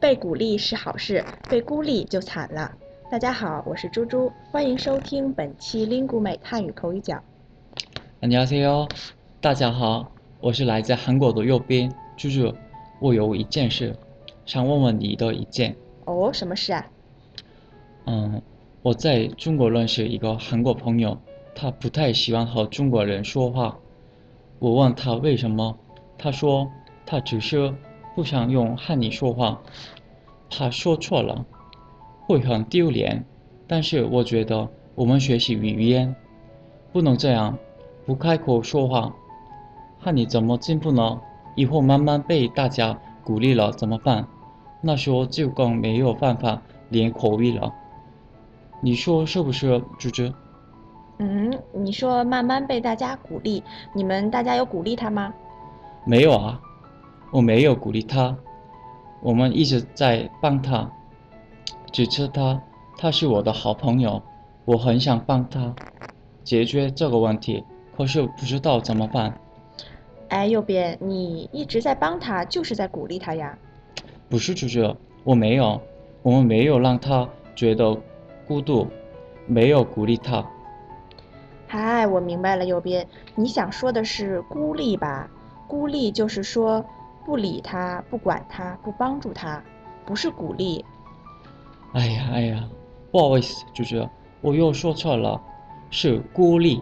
被鼓励是好事，被孤立就惨了。大家好，我是猪猪，欢迎收听本期 Lingu 美汉语口语角。 안녕하세요，大家好，我是来自韩国的右边猪猪。我有一件事想问问你的意见。哦，什么事啊？嗯，我在中国认识一个韩国朋友，他不太喜欢和中国人说话。我问他为什么，他说他只是 不想用汉语说话，怕说错了会很丢脸。但是我觉得我们学习语言不能这样，不开口说话，汉语怎么进步呢？以后慢慢被大家鼓励了怎么办？那时候就更没有办法练口语了。你说是不是，猪猪？嗯，你说慢慢被大家鼓励，你们大家有鼓励他吗？没有啊，我没有鼓励他，我们一直在帮他，支持他，他是我的好朋友，我很想帮他解决这个问题，可是不知道怎么办。哎，右边，你一直在帮他，就是在鼓励他呀。不是猪猪，我没有，我们没有让他觉得孤独，没有鼓励他。嗨，我明白了，右边，你想说的是孤立吧？孤立就是说不理他、不管他、不帮助他，不是鼓励。哎呀哎呀，不好意思，猪猪，我又说错了，是孤立。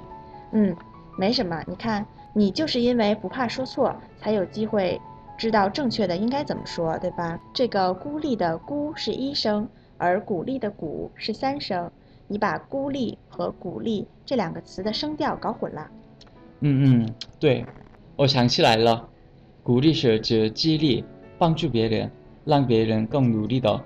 嗯，没什么，你看，你就是因为不怕说错，才有机会知道正确的应该怎么说，对吧？这个孤立的孤是一声，而鼓励的鼓是三声。你把孤立和鼓励这两个词的声调搞混了。嗯嗯，对，我想起来了，鼓励是指激励、帮助别人，让别人更努力的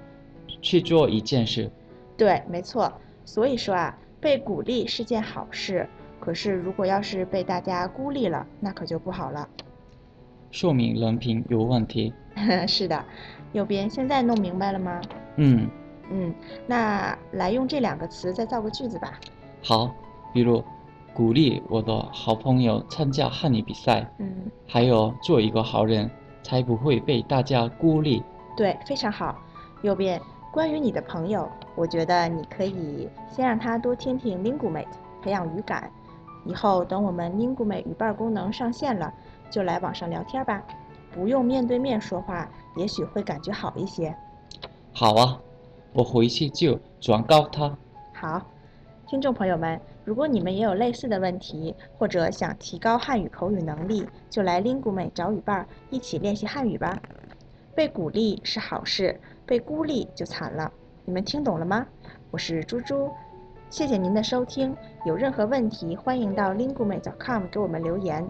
去做一件事。对，没错。所以说啊，被鼓励是件好事，可是如果要是被大家孤立了，那可就不好了。说明人品有问题。是的，右边现在弄明白了吗？嗯，嗯，那来用这两个词再造个句子吧。好，比如鼓励我的好朋友参加汉语比赛，嗯，还有做一个好人，才不会被大家孤立。对，非常好。右边，关于你的朋友，我觉得你可以先让他多听听 Lingumate，培养语感。以后等我们 Lingumate 语伴功能上线了，就来网上聊天吧，不用面对面说话，也许会感觉好一些。好啊，我回去就转告他。好，听众朋友们，如果你们也有类似的问题，或者想提高汉语口语能力，就来 Lingume 找语伴，一起练习汉语吧。被鼓励是好事，被孤立就惨了。你们听懂了吗？我是猪猪，谢谢您的收听。有任何问题，欢迎到 lingume.com 给我们留言。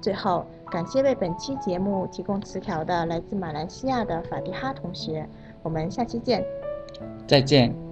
最后，感谢为本期节目提供词条的来自马来西亚的法蒂哈同学。我们下期见。再见。